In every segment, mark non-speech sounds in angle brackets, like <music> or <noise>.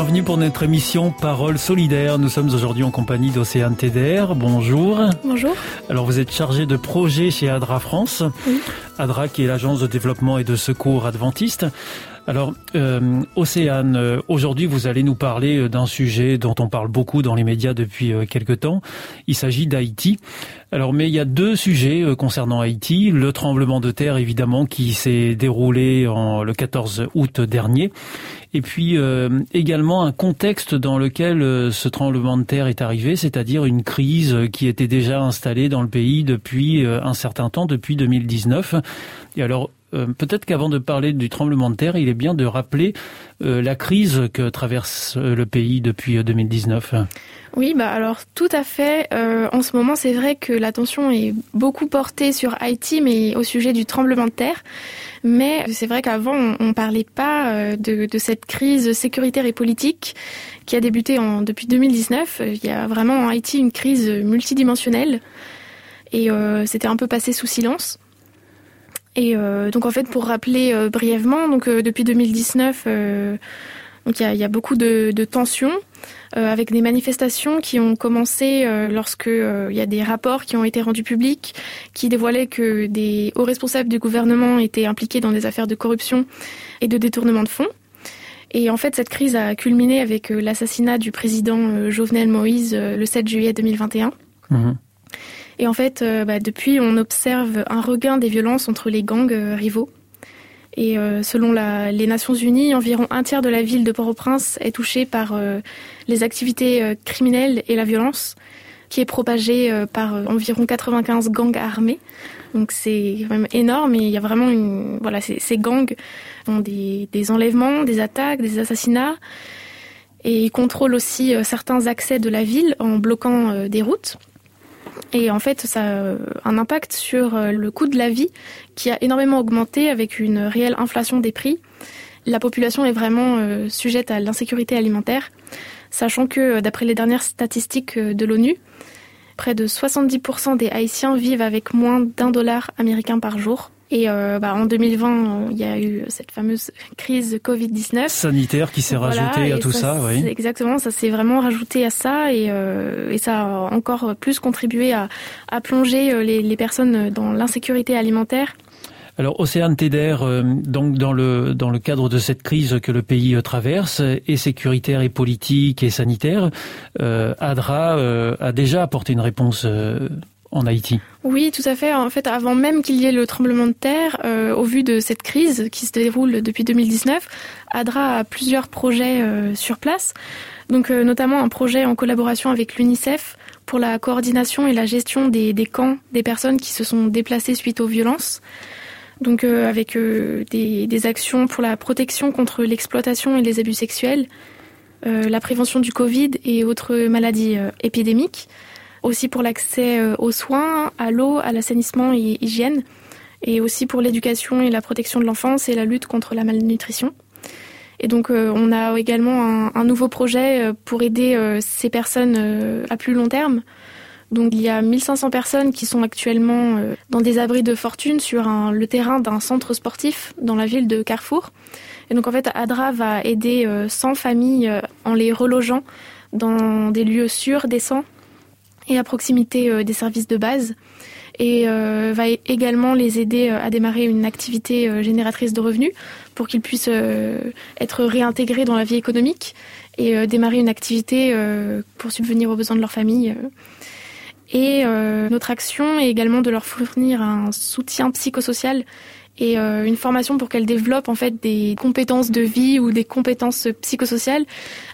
Bienvenue pour notre émission Parole solidaire. Nous sommes aujourd'hui en compagnie d'Océane TDR. Bonjour. Bonjour. Alors vous êtes chargé de projet chez ADRA France. Oui. ADRA qui est l'agence de développement et de secours adventiste. Alors, euh, Océane, euh, aujourd'hui, vous allez nous parler euh, d'un sujet dont on parle beaucoup dans les médias depuis euh, quelque temps. Il s'agit d'Haïti. Alors, mais il y a deux sujets concernant Haïti. Le tremblement de terre, évidemment, qui s'est déroulé en, le 14 août dernier. Et puis euh, également un contexte dans lequel ce tremblement de terre est arrivé, c'est-à-dire une crise qui était déjà installée dans le pays depuis un certain temps, depuis 2019. Et alors, euh, peut-être qu'avant de parler du tremblement de terre, il est bien de rappeler euh, la crise que traverse euh, le pays depuis euh, 2019. Oui, bah alors tout à fait. Euh, en ce moment, c'est vrai que l'attention est beaucoup portée sur Haïti, mais au sujet du tremblement de terre. Mais c'est vrai qu'avant, on, on parlait pas euh, de, de cette crise sécuritaire et politique qui a débuté en, depuis 2019. Il y a vraiment en Haïti une crise multidimensionnelle et euh, c'était un peu passé sous silence. Et euh, donc en fait, pour rappeler euh, brièvement, donc euh, depuis 2019, euh, donc il y a, beaucoup de, tensions avec des manifestations qui ont commencé lorsque il y a des rapports qui ont été rendus publics qui dévoilaient que des hauts responsables du gouvernement étaient impliqués dans des affaires de corruption et de détournement de fonds. Et en fait, cette crise a culminé avec l'assassinat du président Jovenel Moïse le 7 juillet 2021. Mhm. Et en fait, euh, bah, depuis, on observe un regain des violences entre les gangs euh, rivaux. Et euh, selon les Nations Unies, environ un tiers de la ville de Port-au-Prince est touché par les activités criminelles et la violence, qui est propagée par environ 95 gangs armés. Donc c'est quand même énorme et il y a vraiment une voilà ces, gangs ont des, des enlèvements, des attaques, des assassinats et ils contrôlent aussi certains accès de la ville en bloquant des routes. Et en fait, ça a euh, un impact sur euh, le coût de la vie qui a énormément augmenté avec une réelle inflation des prix. La population est vraiment euh, sujette à l'insécurité alimentaire, sachant que, d'après les dernières statistiques de l'ONU, près de 70% des Haïtiens vivent avec moins d'un dollar américain par jour. Et euh, bah, en 2020, euh, il y a eu cette fameuse crise Covid-19. Sanitaire qui s'est Voilà, rajouté à tout ça, oui. Exactement, ça s'est vraiment rajouté à ça et, euh, et ça a encore plus contribué à, à plonger euh, les, les personnes dans l'insécurité alimentaire. Alors Océane Teder, euh, donc dans le dans le cadre de cette crise que le pays traverse, et sécuritaire et politique et sanitaire, euh, ADRA euh, a déjà apporté une réponse euh, Oui, tout à fait. En fait, avant même qu'il y ait le tremblement de terre, euh, au vu de cette crise qui se déroule depuis 2019, ADRA a plusieurs projets euh, sur place. Donc, euh, notamment un projet en collaboration avec l'UNICEF pour la coordination et la gestion des, camps des personnes qui se sont déplacées suite aux violences. Donc, avec des, actions pour la protection contre l'exploitation et les abus sexuels, la prévention du Covid et autres maladies épidémiques aussi pour l'accès euh, aux soins, à l'eau, à l'assainissement et hygiène, et aussi pour l'éducation et la protection de l'enfance et la lutte contre la malnutrition. Et donc euh, on a également un, nouveau projet euh, pour aider ces personnes à plus long terme. Donc il y a 1500 personnes qui sont actuellement dans des abris de fortune sur le terrain d'un centre sportif dans la ville de Carrefour. Et donc en fait ADRA va aider euh, 100 familles en les relogeant dans des lieux sûrs, décents et à proximité euh, des services de base. et va également les aider à démarrer une activité génératrice de revenus pour qu'ils puissent être réintégrés dans la vie économique et démarrer une activité pour subvenir aux besoins de leur famille. Et notre action est également de leur fournir un soutien psychosocial et euh, une formation pour qu'elles développent en fait des compétences de vie ou des compétences psychosociales,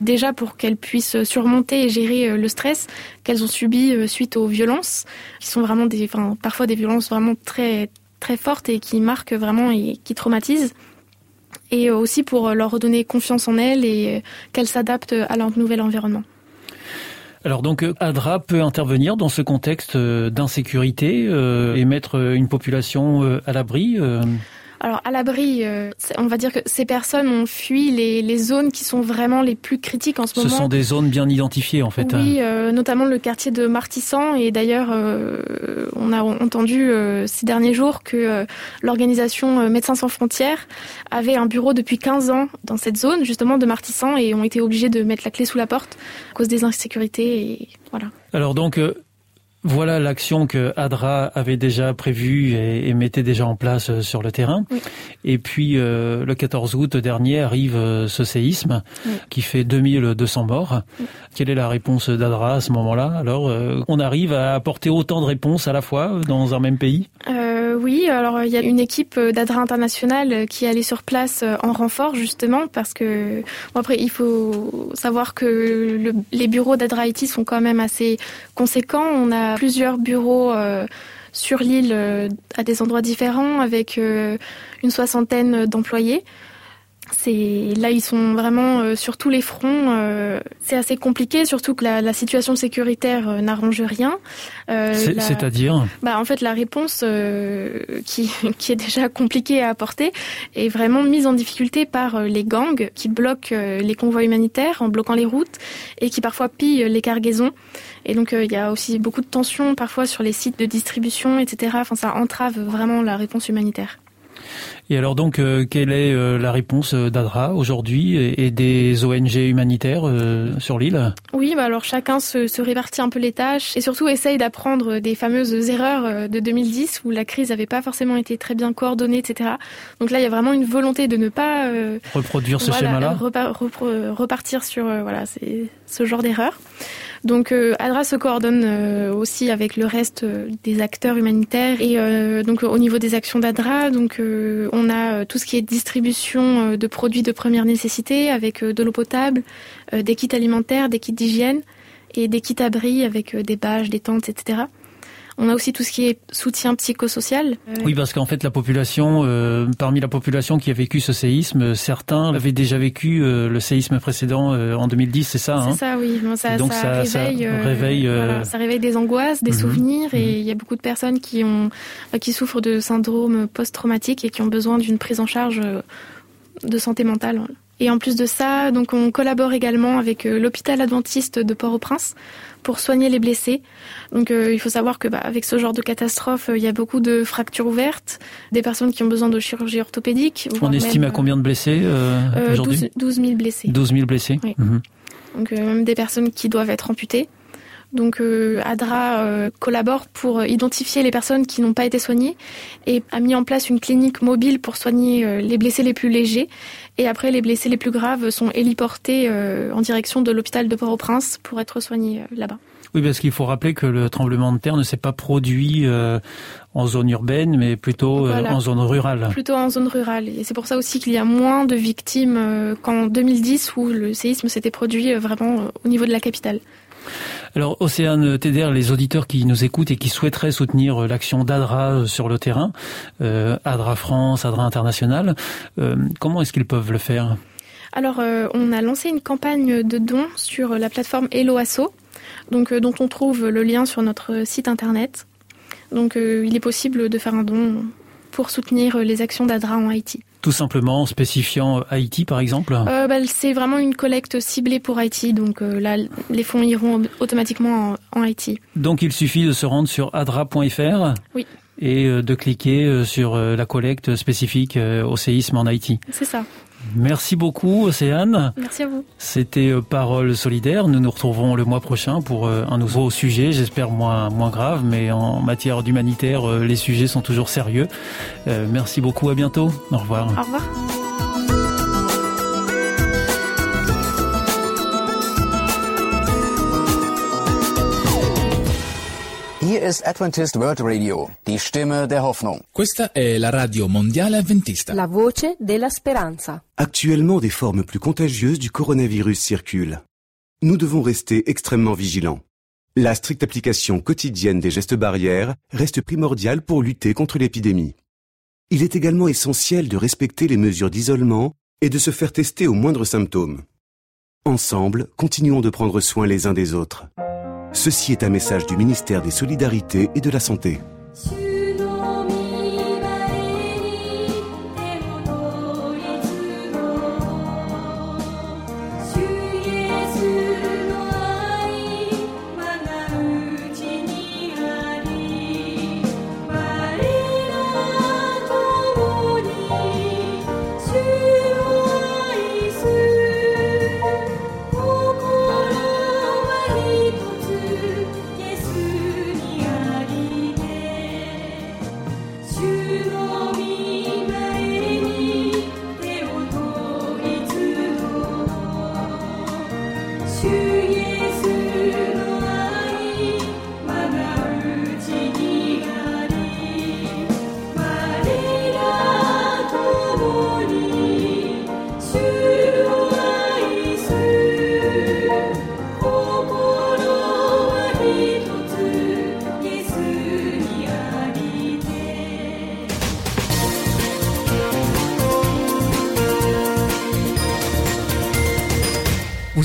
déjà pour qu'elles puissent surmonter et gérer euh, le stress qu'elles ont subi euh, suite aux violences, qui sont vraiment des, enfin, parfois des violences vraiment très très fortes et qui marquent vraiment et qui traumatisent et aussi pour leur redonner confiance en elles et qu'elles s'adaptent à leur nouvel environnement. Alors donc euh, ADRA peut intervenir dans ce contexte euh, d'insécurité euh, et mettre une population à l'abri alors à l'abri, euh, on va dire que ces personnes ont fui les, les, zones qui sont vraiment les plus critiques en ce, moment. Ce sont des zones bien identifiées en fait. Oui, hein. euh, notamment le quartier de Martissan et d'ailleurs euh, on a entendu ces derniers jours que l'organisation Médecins sans frontières avait un bureau depuis 15 ans dans cette zone justement de Martissan et ont été obligés de mettre la clé sous la porte à cause des insécurités et voilà. Alors donc voilà l'action que Adra avait déjà prévue et, mettait déjà en place euh, sur le terrain. Et puis euh, le 14 août dernier arrive euh, ce séisme qui fait 2200 morts. Quelle est la réponse d'Adra à ce moment-là? Alors, on arrive à apporter autant de réponses à la fois dans un même pays? Oui, alors il y a une équipe d'Adra International qui est allée sur place en renfort justement parce que bon, après il faut savoir que les bureaux d'Adra Haïti sont quand même assez conséquents. On a plusieurs bureaux euh, sur l'île euh, à des endroits différents avec euh, une soixantaine d'employés. C'est là ils sont vraiment sur tous les fronts. c'est assez compliqué, surtout que la, situation sécuritaire n'arrange rien. C'est-à-dire Bah en fait la réponse qui <laughs> qui est déjà compliquée à apporter est vraiment mise en difficulté par les gangs qui bloquent les convois humanitaires en bloquant les routes et qui parfois pillent les cargaisons. Et donc euh, il y a aussi beaucoup de tensions parfois sur les sites de distribution, etc. Enfin, ça entrave vraiment la réponse humanitaire. Et alors donc, euh, quelle est euh, la réponse d'ADRA aujourd'hui et, des ONG humanitaires sur l'île? Oui, bah alors chacun se, se, répartit un peu les tâches et surtout essaye d'apprendre des fameuses erreurs de 2010 où la crise n'avait pas forcément été très bien coordonnée, etc. Donc là, il y a vraiment une volonté de ne pas reproduire ce schéma-là, repartir sur voilà, ce genre d'erreurs. Donc euh, ADRA se coordonne euh, aussi avec le reste euh, des acteurs humanitaires et donc au niveau des actions d'ADRA, donc on a tout ce qui est distribution de produits de première nécessité avec de l'eau potable, des kits alimentaires, des kits d'hygiène et des kits abris avec des bâches, des tentes, etc. On a aussi tout ce qui est soutien psychosocial. Oui, parce qu'en fait, la population, euh, parmi la population qui a vécu ce séisme, certains avaient déjà vécu euh, le séisme précédent euh, en 2010, c'est ça hein C'est ça, oui. ça, Donc ça, réveille, réveille, ça réveille des angoisses, des mhm. souvenirs, et mhm. il y a beaucoup de personnes qui ont, qui souffrent de syndrome post-traumatique et qui ont besoin d'une prise en charge de santé mentale. Et en plus de ça, donc on collabore également avec l'hôpital adventiste de Port-au-Prince pour soigner les blessés. Donc euh, il faut savoir que bah, avec ce genre de catastrophe, euh, il y a beaucoup de fractures ouvertes, des personnes qui ont besoin de chirurgie orthopédique. On estime à combien de blessés euh, aujourd'hui 12, 000 blessés. 12 000 blessés. Mhm. Donc même des personnes qui doivent être amputées. Donc ADRA collabore pour identifier les personnes qui n'ont pas été soignées et a mis en place une clinique mobile pour soigner les blessés les plus légers. Et après, les blessés les plus graves sont héliportés en direction de l'hôpital de Port-au-Prince pour être soignés là-bas. Oui, parce qu'il faut rappeler que le tremblement de terre ne s'est pas produit euh, en zone urbaine, mais plutôt euh, en zone rurale. Plutôt en zone rurale. Et c'est pour ça aussi qu'il y a moins de victimes euh, qu'en 2010, où le séisme s'était produit vraiment au niveau de la capitale. Alors, Océane TDR, les auditeurs qui nous écoutent et qui souhaiteraient soutenir l'action d'ADRA sur le terrain, ADRA France, ADRA International, comment est-ce qu'ils peuvent le faire? Alors, on a lancé une campagne de dons sur la plateforme Helloasso, donc euh, dont on trouve le lien sur notre site internet. Donc euh, il est possible de faire un don pour soutenir les actions d'ADRA en Haïti. Tout simplement en spécifiant Haïti par exemple? Euh, bah, C'est vraiment une collecte ciblée pour Haïti, donc là les fonds iront automatiquement en, Haïti. Donc il suffit de se rendre sur adra.fr oui. et de cliquer sur la collecte spécifique au séisme en Haïti. C'est ça. Merci beaucoup, Océane. Merci à vous. C'était euh, Parole solidaire. Nous nous retrouverons le mois prochain pour euh, un nouveau sujet, j'espère moins, moins grave, mais en matière d'humanitaire, euh, les sujets sont toujours sérieux. Merci beaucoup, à bientôt. Au revoir. Au revoir. Hier ist Adventist World Radio, die Stimme der Hoffnung. Questa è la radio mondiale adventista. La voce della speranza. Actuellement, des formes plus contagieuses du coronavirus circulent. Nous devons rester extrêmement vigilants. La stricte application quotidienne des gestes barrières reste primordiale pour lutter contre l'épidémie. Il est également essentiel de respecter les mesures d'isolement et de se faire tester aux moindres symptômes. Ensemble, continuons de prendre soin les uns des autres. Ceci est un message du ministère des Solidarités et de la Santé.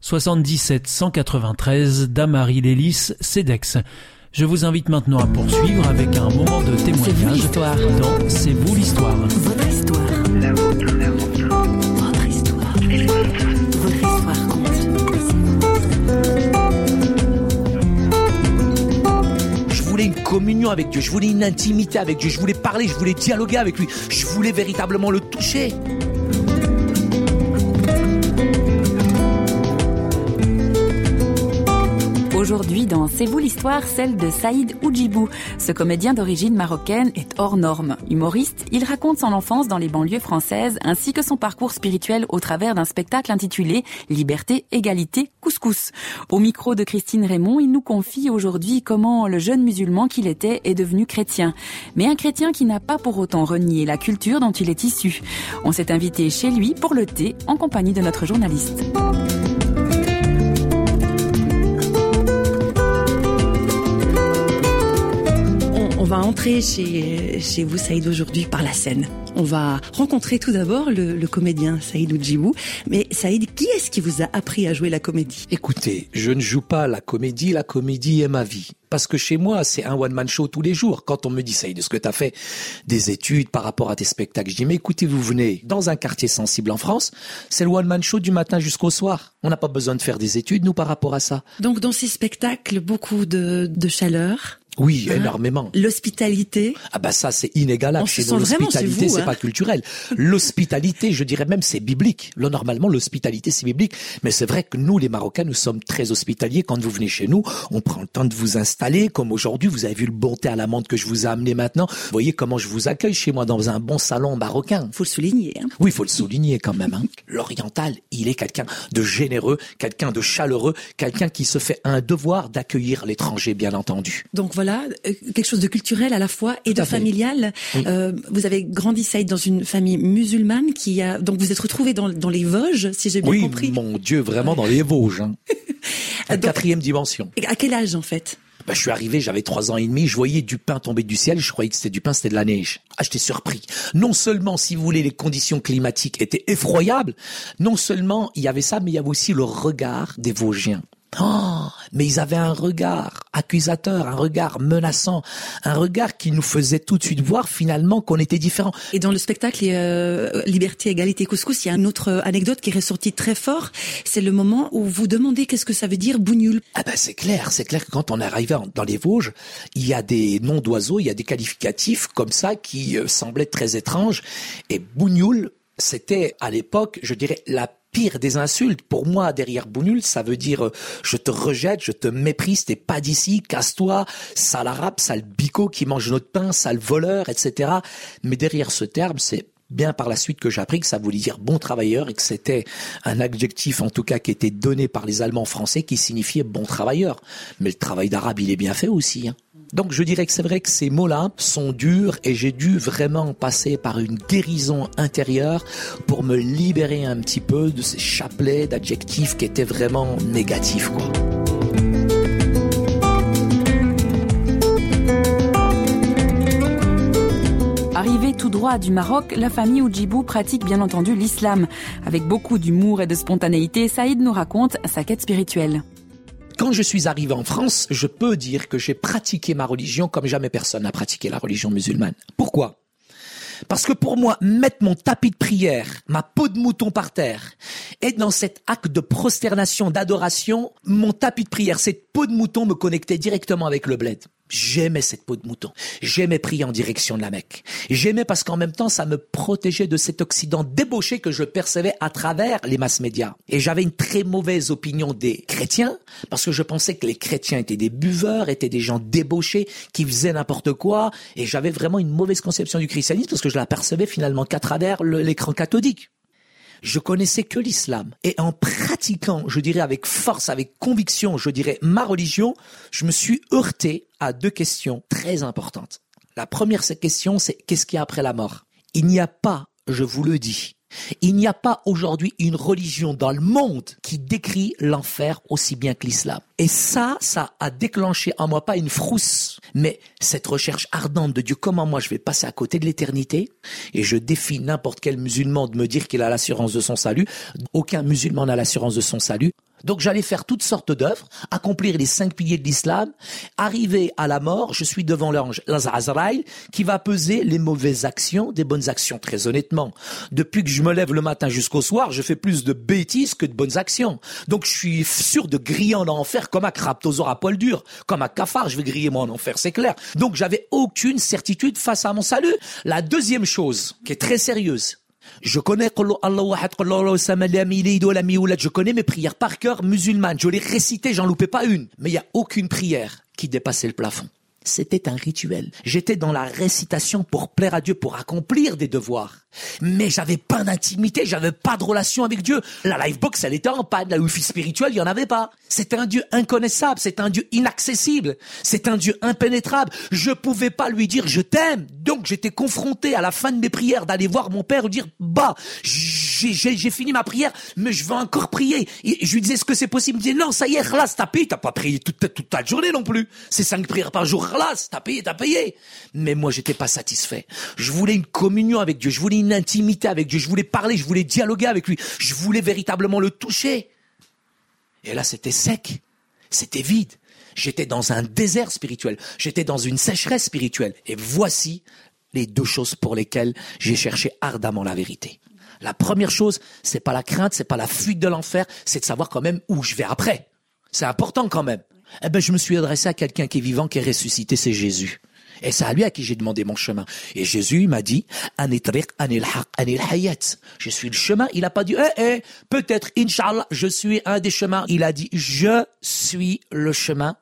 77 193 Damary Lélis, CEDEX. Je vous invite maintenant à poursuivre avec un moment de témoignage dans C'est vous l'histoire. Votre histoire. La vôtre, la vôtre. Votre histoire. Votre histoire compte. Je voulais une communion avec Dieu, je voulais une intimité avec Dieu, je voulais parler, je voulais dialoguer avec lui, je voulais véritablement le toucher. Aujourd'hui, dans C'est vous l'histoire, celle de Saïd Oujibou. Ce comédien d'origine marocaine est hors norme. Humoriste, il raconte son enfance dans les banlieues françaises ainsi que son parcours spirituel au travers d'un spectacle intitulé Liberté, égalité, couscous. Au micro de Christine Raymond, il nous confie aujourd'hui comment le jeune musulman qu'il était est devenu chrétien. Mais un chrétien qui n'a pas pour autant renié la culture dont il est issu. On s'est invité chez lui pour le thé en compagnie de notre journaliste. Va entrer chez, chez vous, Saïd, aujourd'hui par la scène. On va rencontrer tout d'abord le, le, comédien Saïd Oudjibou. Mais Saïd, qui est-ce qui vous a appris à jouer la comédie? Écoutez, je ne joue pas la comédie, la comédie est ma vie. Parce que chez moi, c'est un one-man show tous les jours. Quand on me dit, Saïd, est-ce que tu as fait des études par rapport à tes spectacles? Je dis, mais écoutez, vous venez dans un quartier sensible en France, c'est le one-man show du matin jusqu'au soir. On n'a pas besoin de faire des études, nous, par rapport à ça. Donc, dans ces spectacles, beaucoup de, de chaleur? Oui, hein énormément. L'hospitalité. Ah bah ça c'est inégalable. Chez nous, l'hospitalité c'est hein. pas culturel. L'hospitalité, je dirais même c'est biblique. Là normalement l'hospitalité c'est biblique, mais c'est vrai que nous les Marocains nous sommes très hospitaliers. Quand vous venez chez nous, on prend le temps de vous installer. Comme aujourd'hui, vous avez vu le bon thé à la menthe que je vous ai amené maintenant. Vous voyez comment je vous accueille chez moi dans un bon salon marocain. Faut le souligner. Hein. Oui, faut le souligner quand même. Hein. L'oriental, il est quelqu'un de généreux, quelqu'un de chaleureux, quelqu'un qui se fait un devoir d'accueillir l'étranger, bien entendu. Donc voilà, euh, quelque chose de culturel à la fois et de familial. Euh, vous avez grandi, Saïd, dans une famille musulmane qui a donc vous êtes retrouvé dans, dans les Vosges, si j'ai bien oui, compris. mon Dieu, vraiment dans les Vosges. Hein. <laughs> quatrième dimension. À quel âge en fait? Ben, je suis arrivé, j'avais trois ans et demi, je voyais du pain tomber du ciel, je croyais que c'était du pain, c'était de la neige. Ah, j'étais surpris. Non seulement, si vous voulez, les conditions climatiques étaient effroyables, non seulement il y avait ça, mais il y avait aussi le regard des Vosgiens. Oh, mais ils avaient un regard accusateur, un regard menaçant, un regard qui nous faisait tout de suite voir finalement qu'on était différents. Et dans le spectacle euh, Liberté, Égalité, Couscous, il y a une autre anecdote qui est ressortie très fort. C'est le moment où vous demandez qu'est-ce que ça veut dire bougnoul. Ah ben c'est clair, c'est clair que quand on est arrivé dans les Vosges, il y a des noms d'oiseaux, il y a des qualificatifs comme ça qui euh, semblaient très étranges. Et bougnoul, c'était à l'époque, je dirais, la pire des insultes. Pour moi, derrière Bounul, ça veut dire euh, je te rejette, je te méprise, t'es pas d'ici, casse-toi, sale arabe, sale bico qui mange notre pain, sale voleur, etc. Mais derrière ce terme, c'est bien par la suite que j'ai appris que ça voulait dire bon travailleur et que c'était un adjectif en tout cas qui était donné par les Allemands français qui signifiait bon travailleur. Mais le travail d'arabe, il est bien fait aussi. Hein. Donc je dirais que c'est vrai que ces mots-là sont durs et j'ai dû vraiment passer par une guérison intérieure pour me libérer un petit peu de ces chapelets d'adjectifs qui étaient vraiment négatifs. Arrivée tout droit du Maroc, la famille Oujibou pratique bien entendu l'islam. Avec beaucoup d'humour et de spontanéité, Saïd nous raconte sa quête spirituelle. Quand je suis arrivé en France, je peux dire que j'ai pratiqué ma religion comme jamais personne n'a pratiqué la religion musulmane. Pourquoi? Parce que pour moi, mettre mon tapis de prière, ma peau de mouton par terre, être dans cet acte de prosternation, d'adoration, mon tapis de prière, cette peau de mouton me connectait directement avec le bled. J'aimais cette peau de mouton. J'aimais prier en direction de la Mecque. J'aimais parce qu'en même temps, ça me protégeait de cet Occident débauché que je percevais à travers les masses médias. Et j'avais une très mauvaise opinion des chrétiens parce que je pensais que les chrétiens étaient des buveurs, étaient des gens débauchés qui faisaient n'importe quoi. Et j'avais vraiment une mauvaise conception du christianisme parce que je l'apercevais finalement qu'à travers l'écran cathodique je connaissais que l'islam. Et en pratiquant, je dirais avec force, avec conviction, je dirais ma religion, je me suis heurté à deux questions très importantes. La première question, c'est qu'est-ce qu'il y a après la mort? Il n'y a pas, je vous le dis, il n'y a pas aujourd'hui une religion dans le monde qui décrit l'enfer aussi bien que l'islam. Et ça, ça a déclenché en moi pas une frousse, mais cette recherche ardente de Dieu, comment moi je vais passer à côté de l'éternité? Et je défie n'importe quel musulman de me dire qu'il a l'assurance de son salut. Aucun musulman n'a l'assurance de son salut. Donc j'allais faire toutes sortes d'œuvres, accomplir les cinq piliers de l'islam, arriver à la mort, je suis devant l'ange Azraïl qui va peser les mauvaises actions des bonnes actions, très honnêtement. Depuis que je me lève le matin jusqu'au soir, je fais plus de bêtises que de bonnes actions. Donc je suis sûr de griller en enfer comme un craptosaure à poil dur, comme un cafard, je vais griller moi en enfer, c'est clair. Donc j'avais aucune certitude face à mon salut. La deuxième chose, qui est très sérieuse, je connais je connais mes prières par cœur musulmanes. Je les récitais, j'en loupais pas une. Mais il n'y a aucune prière qui dépassait le plafond. C'était un rituel. J'étais dans la récitation pour plaire à Dieu, pour accomplir des devoirs. Mais j'avais pas d'intimité, j'avais pas de relation avec Dieu. La livebox, elle était en panne. La wifi spirituelle, il y en avait pas. C'est un Dieu inconnaissable, c'est un Dieu inaccessible, c'est un Dieu impénétrable. Je pouvais pas lui dire je t'aime. Donc j'étais confronté à la fin de mes prières d'aller voir mon père et dire bah, j'ai fini ma prière, mais je veux encore prier. Je lui disais, est-ce que c'est possible? Il me disait, non, ça y est, là, t'as payé, t'as pas prié toute, toute ta journée non plus. C'est cinq prières par jour, là, t'as payé, t'as payé. Mais moi, j'étais pas satisfait. Je voulais une communion avec Dieu, je voulais une intimité avec Dieu, je voulais parler, je voulais dialoguer avec lui, je voulais véritablement le toucher. Et là, c'était sec, c'était vide. J'étais dans un désert spirituel, j'étais dans une sécheresse spirituelle. Et voici les deux choses pour lesquelles j'ai cherché ardemment la vérité. La première chose, c'est pas la crainte, c'est pas la fuite de l'enfer, c'est de savoir quand même où je vais après. C'est important quand même. Eh ben, je me suis adressé à quelqu'un qui est vivant, qui est ressuscité, c'est Jésus. Et c'est à lui à qui j'ai demandé mon chemin. Et Jésus m'a dit, je suis le chemin. Il n'a pas dit, eh, eh, peut-être, inshallah, je suis un des chemins. Il a dit, je suis le chemin.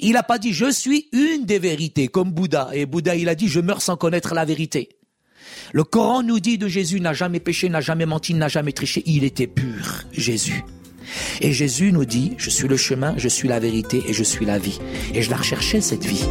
Il n'a pas dit, je suis une des vérités, comme Bouddha. Et Bouddha, il a dit, je meurs sans connaître la vérité. Le Coran nous dit de Jésus n'a jamais péché, n'a jamais menti, n'a jamais triché. Il était pur, Jésus. Et Jésus nous dit, je suis le chemin, je suis la vérité et je suis la vie. Et je la recherchais, cette vie.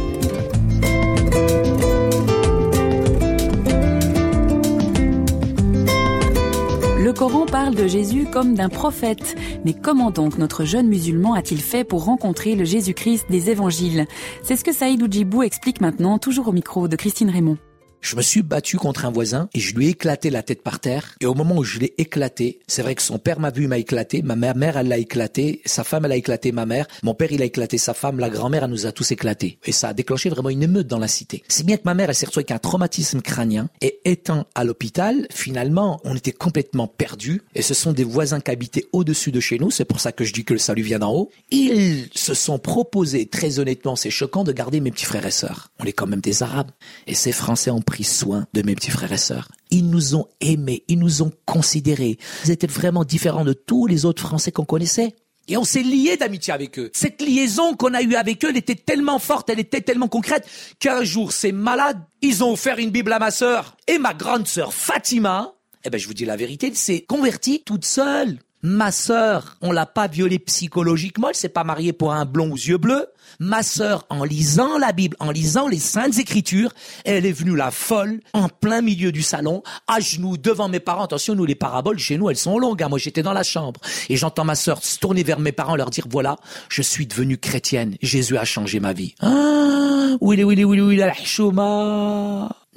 Le Coran parle de Jésus comme d'un prophète. Mais comment donc notre jeune musulman a-t-il fait pour rencontrer le Jésus-Christ des évangiles? C'est ce que Saïd Oujibou explique maintenant, toujours au micro de Christine Raymond. Je me suis battu contre un voisin et je lui ai éclaté la tête par terre. Et au moment où je l'ai éclaté, c'est vrai que son père m'a vu, m'a éclaté, ma mère, elle l'a éclaté, sa femme, elle a éclaté ma mère, mon père, il a éclaté sa femme, la grand-mère, elle nous a tous éclatés. Et ça a déclenché vraiment une émeute dans la cité. C'est bien que ma mère, elle s'est retrouvée avec un traumatisme crânien et étant à l'hôpital, finalement, on était complètement perdus. Et ce sont des voisins qui habitaient au-dessus de chez nous, c'est pour ça que je dis que le salut vient d'en haut. Ils se sont proposés, très honnêtement, c'est choquant de garder mes petits frères et sœurs. On est quand même des Arabes. Et ces Français ont pris soin de mes petits frères et sœurs. Ils nous ont aimés, ils nous ont considérés. Ils étaient vraiment différents de tous les autres Français qu'on connaissait. Et on s'est lié d'amitié avec eux. Cette liaison qu'on a eue avec eux, elle était tellement forte, elle était tellement concrète, qu'un jour, ces malades, ils ont offert une Bible à ma sœur. Et ma grande sœur Fatima, eh ben, je vous dis la vérité, elle s'est convertie toute seule. Ma sœur, on l'a pas violée psychologiquement, elle s'est pas mariée pour un blond aux yeux bleus. Ma sœur, en lisant la Bible, en lisant les Saintes Écritures, elle est venue la folle, en plein milieu du salon, à genoux, devant mes parents. Attention, nous, les paraboles, chez nous, elles sont longues. Hein. Moi, j'étais dans la chambre. Et j'entends ma sœur se tourner vers mes parents, leur dire, voilà, je suis devenue chrétienne. Jésus a changé ma vie. Ah, oui, oui, oui, oui, oui, la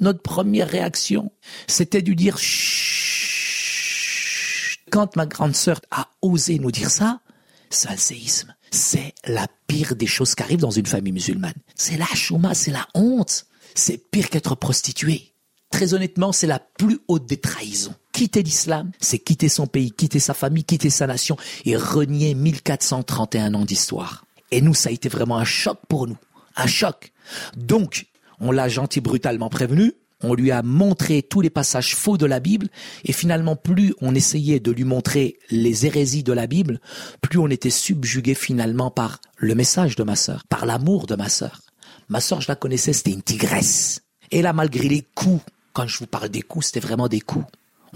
Notre première réaction, c'était de dire, quand ma grande sœur a osé nous dire ça, c'est un séisme. C'est la pire des choses qui arrivent dans une famille musulmane. C'est la chouma, c'est la honte. C'est pire qu'être prostituée. Très honnêtement, c'est la plus haute des trahisons. Quitter l'islam, c'est quitter son pays, quitter sa famille, quitter sa nation et renier 1431 ans d'histoire. Et nous, ça a été vraiment un choc pour nous. Un choc. Donc, on l'a gentil brutalement prévenu, on lui a montré tous les passages faux de la Bible, et finalement, plus on essayait de lui montrer les hérésies de la Bible, plus on était subjugué finalement par le message de ma sœur, par l'amour de ma sœur. Ma sœur, je la connaissais, c'était une tigresse. Et là, malgré les coups, quand je vous parle des coups, c'était vraiment des coups.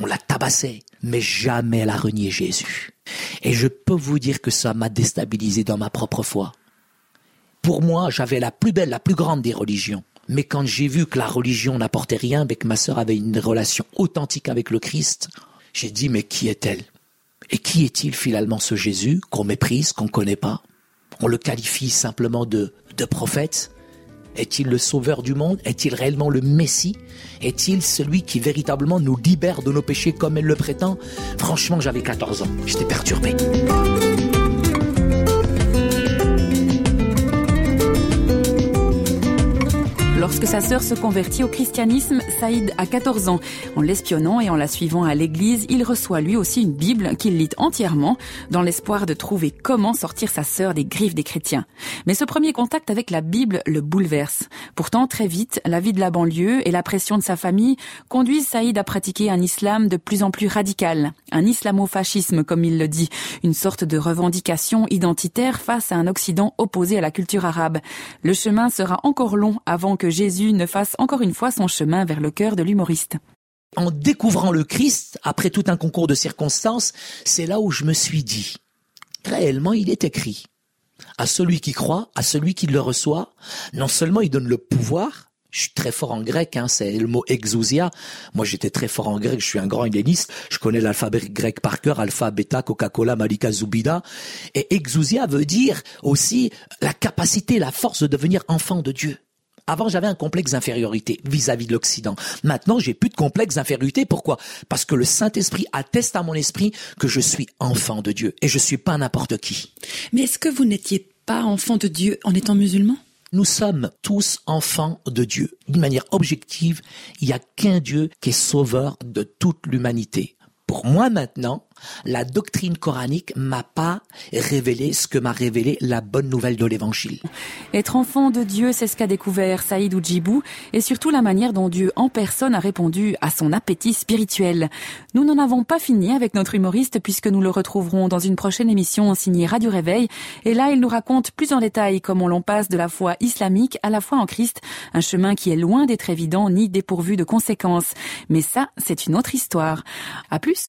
On la tabassait, mais jamais elle a renié Jésus. Et je peux vous dire que ça m'a déstabilisé dans ma propre foi. Pour moi, j'avais la plus belle, la plus grande des religions. Mais quand j'ai vu que la religion n'apportait rien, mais que ma sœur avait une relation authentique avec le Christ, j'ai dit, mais qui est-elle? Et qui est-il finalement ce Jésus qu'on méprise, qu'on ne connaît pas? On le qualifie simplement de, de prophète? Est-il le sauveur du monde? Est-il réellement le Messie? Est-il celui qui véritablement nous libère de nos péchés comme elle le prétend? Franchement, j'avais 14 ans. J'étais perturbé. Lorsque sa sœur se convertit au christianisme, Saïd a 14 ans. En l'espionnant et en la suivant à l'église, il reçoit lui aussi une Bible qu'il lit entièrement dans l'espoir de trouver comment sortir sa sœur des griffes des chrétiens. Mais ce premier contact avec la Bible le bouleverse. Pourtant, très vite, la vie de la banlieue et la pression de sa famille conduisent Saïd à pratiquer un islam de plus en plus radical. Un islamo-fascisme, comme il le dit. Une sorte de revendication identitaire face à un Occident opposé à la culture arabe. Le chemin sera encore long avant que Jésus ne fasse encore une fois son chemin vers le cœur de l'humoriste. En découvrant le Christ, après tout un concours de circonstances, c'est là où je me suis dit, réellement il est écrit, à celui qui croit, à celui qui le reçoit, non seulement il donne le pouvoir, je suis très fort en grec, hein, c'est le mot exousia. Moi, j'étais très fort en grec, je suis un grand helléniste. Je connais l'alphabet grec par cœur, alpha, bêta, Coca-Cola, Malika, Zubida. Et exousia veut dire aussi la capacité, la force de devenir enfant de Dieu. Avant, j'avais un complexe d'infériorité vis-à-vis de l'Occident. Maintenant, j'ai plus de complexe d'infériorité. Pourquoi? Parce que le Saint-Esprit atteste à mon esprit que je suis enfant de Dieu et je suis pas n'importe qui. Mais est-ce que vous n'étiez pas enfant de Dieu en étant musulman? Nous sommes tous enfants de Dieu. D'une manière objective, il n'y a qu'un Dieu qui est sauveur de toute l'humanité. Pour moi maintenant, la doctrine coranique m'a pas révélé ce que m'a révélé la bonne nouvelle de l'évangile. Être enfant de Dieu, c'est ce qu'a découvert Saïd Oujibou et surtout la manière dont Dieu en personne a répondu à son appétit spirituel. Nous n'en avons pas fini avec notre humoriste puisque nous le retrouverons dans une prochaine émission signée Radio Réveil et là il nous raconte plus en détail comment l'on passe de la foi islamique à la foi en Christ, un chemin qui est loin d'être évident ni dépourvu de conséquences. Mais ça, c'est une autre histoire. À plus.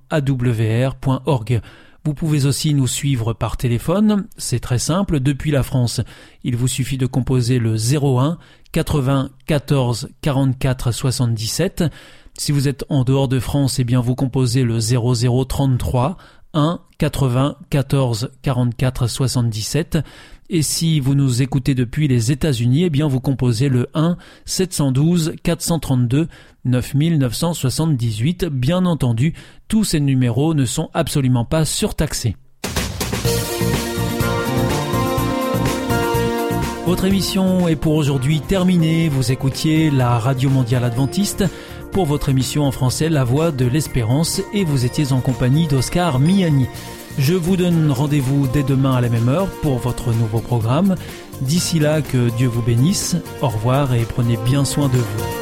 www.awr.org. Vous pouvez aussi nous suivre par téléphone, c'est très simple, depuis la France. Il vous suffit de composer le 01 80 14 44 77. Si vous êtes en dehors de France, eh bien vous composez le 0033 1 80 14 44 77. Et si vous nous écoutez depuis les États-Unis, eh bien vous composez le 1 712 432 9978. Bien entendu, tous ces numéros ne sont absolument pas surtaxés. Votre émission est pour aujourd'hui terminée. Vous écoutiez la Radio Mondiale Adventiste pour votre émission en français La Voix de l'Espérance et vous étiez en compagnie d'Oscar Miani. Je vous donne rendez-vous dès demain à la même heure pour votre nouveau programme. D'ici là, que Dieu vous bénisse. Au revoir et prenez bien soin de vous.